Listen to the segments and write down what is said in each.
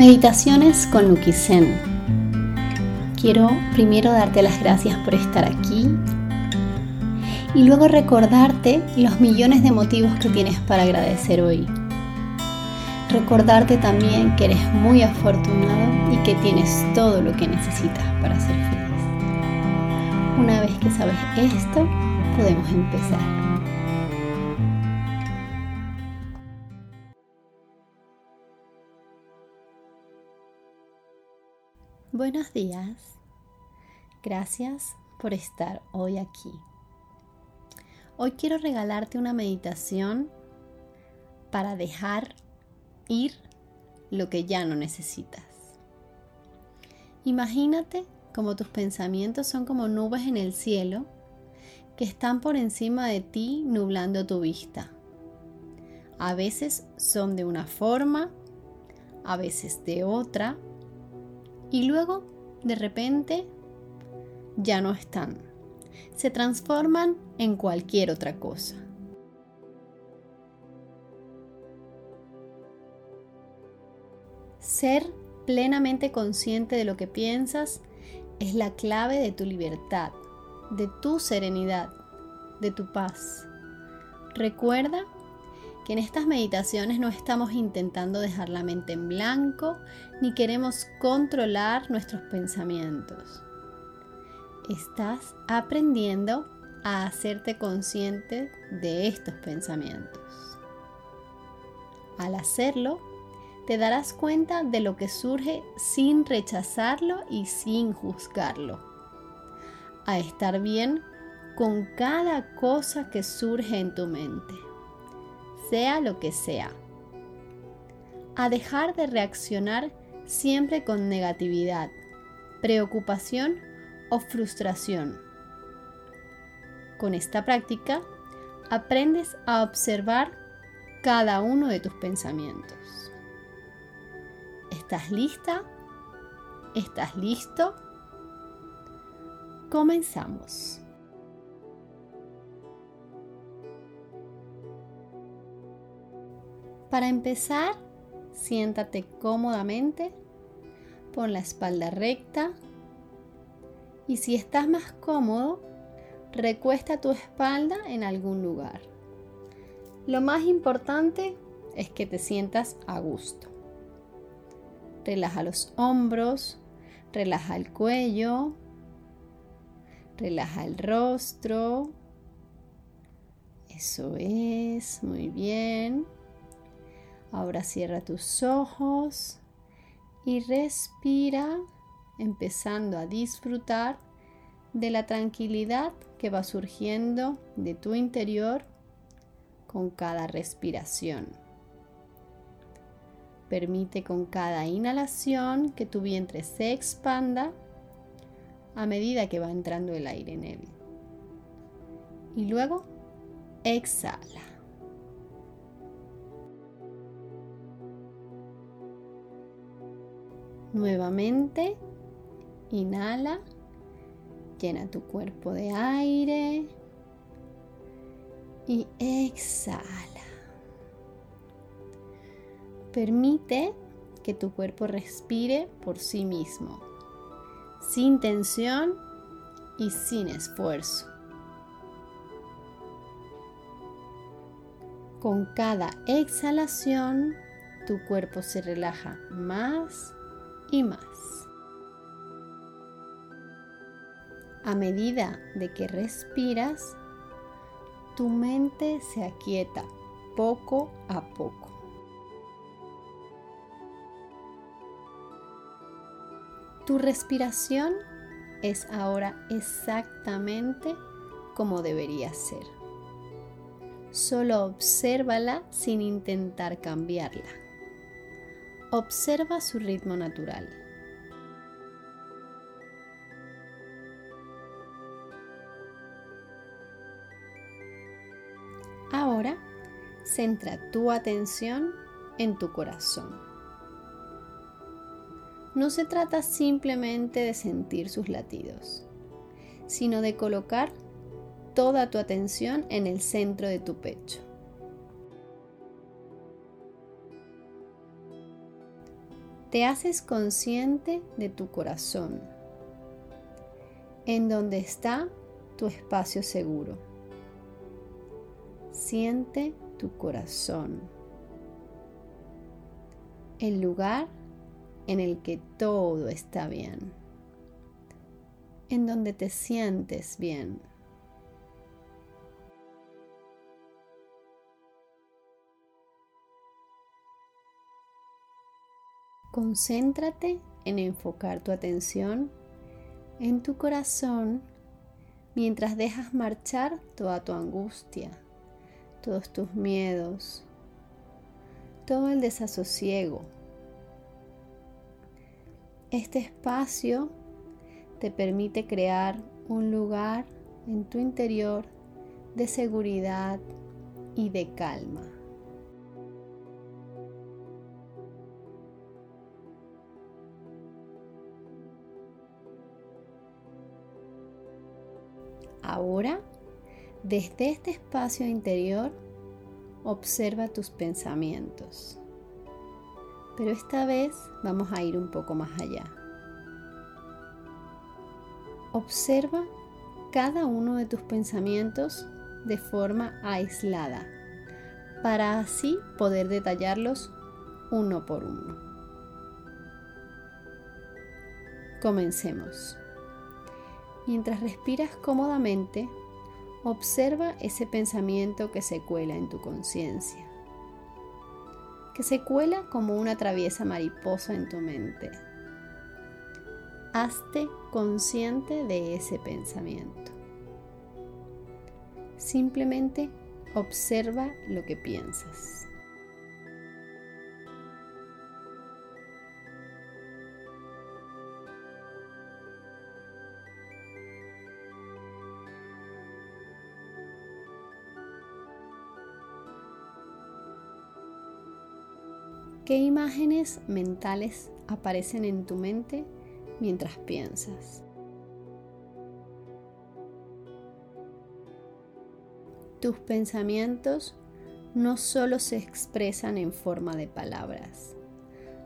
Meditaciones con Nuki Zen. Quiero primero darte las gracias por estar aquí y luego recordarte los millones de motivos que tienes para agradecer hoy. Recordarte también que eres muy afortunado y que tienes todo lo que necesitas para ser feliz. Una vez que sabes esto, podemos empezar. Buenos días. Gracias por estar hoy aquí. Hoy quiero regalarte una meditación para dejar ir lo que ya no necesitas. Imagínate como tus pensamientos son como nubes en el cielo que están por encima de ti nublando tu vista. A veces son de una forma, a veces de otra y luego, de repente, ya no están. Se transforman en cualquier otra cosa. Ser plenamente consciente de lo que piensas es la clave de tu libertad, de tu serenidad, de tu paz. Recuerda en estas meditaciones no estamos intentando dejar la mente en blanco ni queremos controlar nuestros pensamientos. Estás aprendiendo a hacerte consciente de estos pensamientos. Al hacerlo, te darás cuenta de lo que surge sin rechazarlo y sin juzgarlo. A estar bien con cada cosa que surge en tu mente sea lo que sea. A dejar de reaccionar siempre con negatividad, preocupación o frustración. Con esta práctica, aprendes a observar cada uno de tus pensamientos. ¿Estás lista? ¿Estás listo? Comenzamos. Para empezar, siéntate cómodamente, pon la espalda recta y si estás más cómodo, recuesta tu espalda en algún lugar. Lo más importante es que te sientas a gusto. Relaja los hombros, relaja el cuello, relaja el rostro. Eso es, muy bien. Ahora cierra tus ojos y respira empezando a disfrutar de la tranquilidad que va surgiendo de tu interior con cada respiración. Permite con cada inhalación que tu vientre se expanda a medida que va entrando el aire en él. Y luego exhala. Nuevamente, inhala, llena tu cuerpo de aire y exhala. Permite que tu cuerpo respire por sí mismo, sin tensión y sin esfuerzo. Con cada exhalación, tu cuerpo se relaja más y más. A medida de que respiras, tu mente se aquieta poco a poco. Tu respiración es ahora exactamente como debería ser. Solo obsérvala sin intentar cambiarla. Observa su ritmo natural. Ahora, centra tu atención en tu corazón. No se trata simplemente de sentir sus latidos, sino de colocar toda tu atención en el centro de tu pecho. Te haces consciente de tu corazón, en donde está tu espacio seguro. Siente tu corazón, el lugar en el que todo está bien, en donde te sientes bien. Concéntrate en enfocar tu atención en tu corazón mientras dejas marchar toda tu angustia, todos tus miedos, todo el desasosiego. Este espacio te permite crear un lugar en tu interior de seguridad y de calma. Ahora, desde este espacio interior, observa tus pensamientos. Pero esta vez vamos a ir un poco más allá. Observa cada uno de tus pensamientos de forma aislada, para así poder detallarlos uno por uno. Comencemos. Mientras respiras cómodamente, observa ese pensamiento que se cuela en tu conciencia, que se cuela como una traviesa mariposa en tu mente. Hazte consciente de ese pensamiento. Simplemente observa lo que piensas. ¿Qué imágenes mentales aparecen en tu mente mientras piensas? Tus pensamientos no solo se expresan en forma de palabras.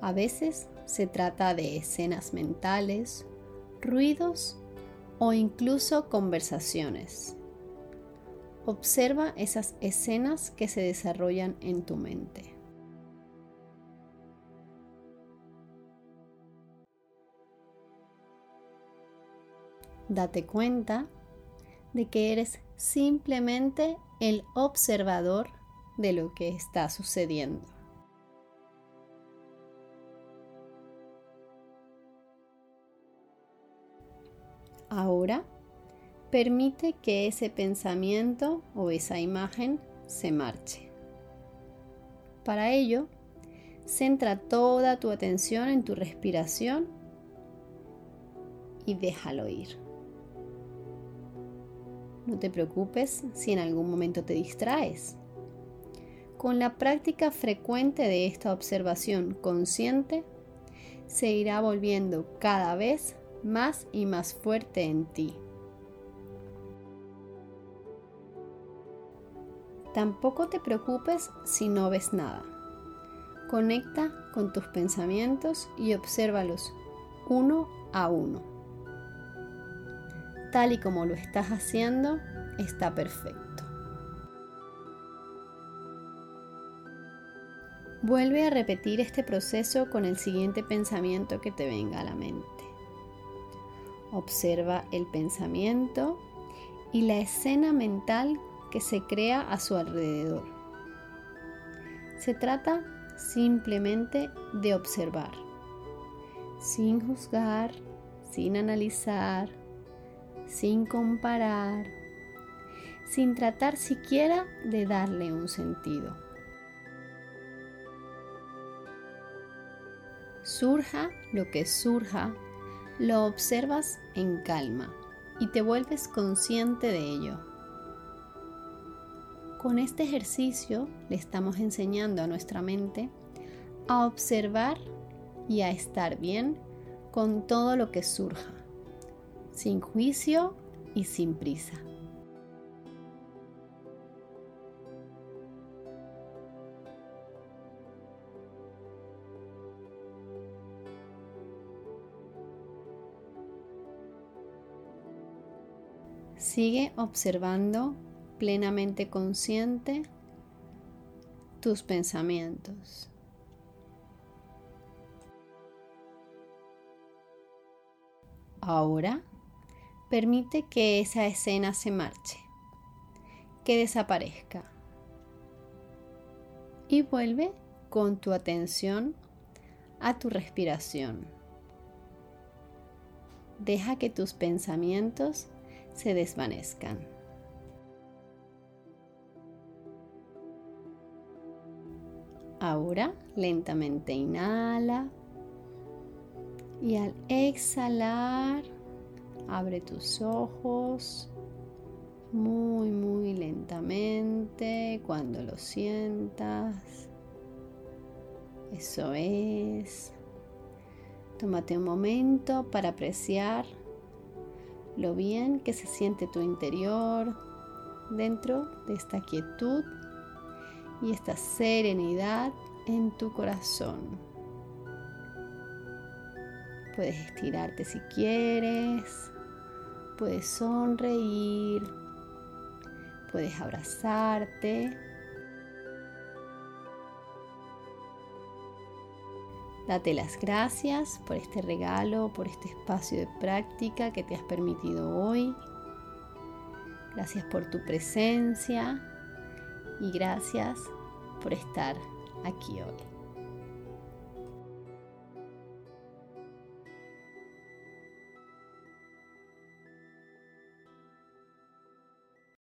A veces se trata de escenas mentales, ruidos o incluso conversaciones. Observa esas escenas que se desarrollan en tu mente. Date cuenta de que eres simplemente el observador de lo que está sucediendo. Ahora, permite que ese pensamiento o esa imagen se marche. Para ello, centra toda tu atención en tu respiración y déjalo ir. No te preocupes si en algún momento te distraes. Con la práctica frecuente de esta observación consciente, se irá volviendo cada vez más y más fuerte en ti. Tampoco te preocupes si no ves nada. Conecta con tus pensamientos y obsérvalos uno a uno tal y como lo estás haciendo, está perfecto. Vuelve a repetir este proceso con el siguiente pensamiento que te venga a la mente. Observa el pensamiento y la escena mental que se crea a su alrededor. Se trata simplemente de observar, sin juzgar, sin analizar, sin comparar, sin tratar siquiera de darle un sentido. Surja lo que surja, lo observas en calma y te vuelves consciente de ello. Con este ejercicio le estamos enseñando a nuestra mente a observar y a estar bien con todo lo que surja sin juicio y sin prisa. Sigue observando plenamente consciente tus pensamientos. Ahora permite que esa escena se marche, que desaparezca y vuelve con tu atención a tu respiración. Deja que tus pensamientos se desvanezcan. Ahora lentamente inhala y al exhalar abre tus ojos muy muy lentamente cuando lo sientas. Eso es. Tómate un momento para apreciar lo bien que se siente tu interior dentro de esta quietud y esta serenidad en tu corazón. Puedes estirarte si quieres, puedes sonreír, puedes abrazarte. Date las gracias por este regalo, por este espacio de práctica que te has permitido hoy. Gracias por tu presencia y gracias por estar aquí hoy.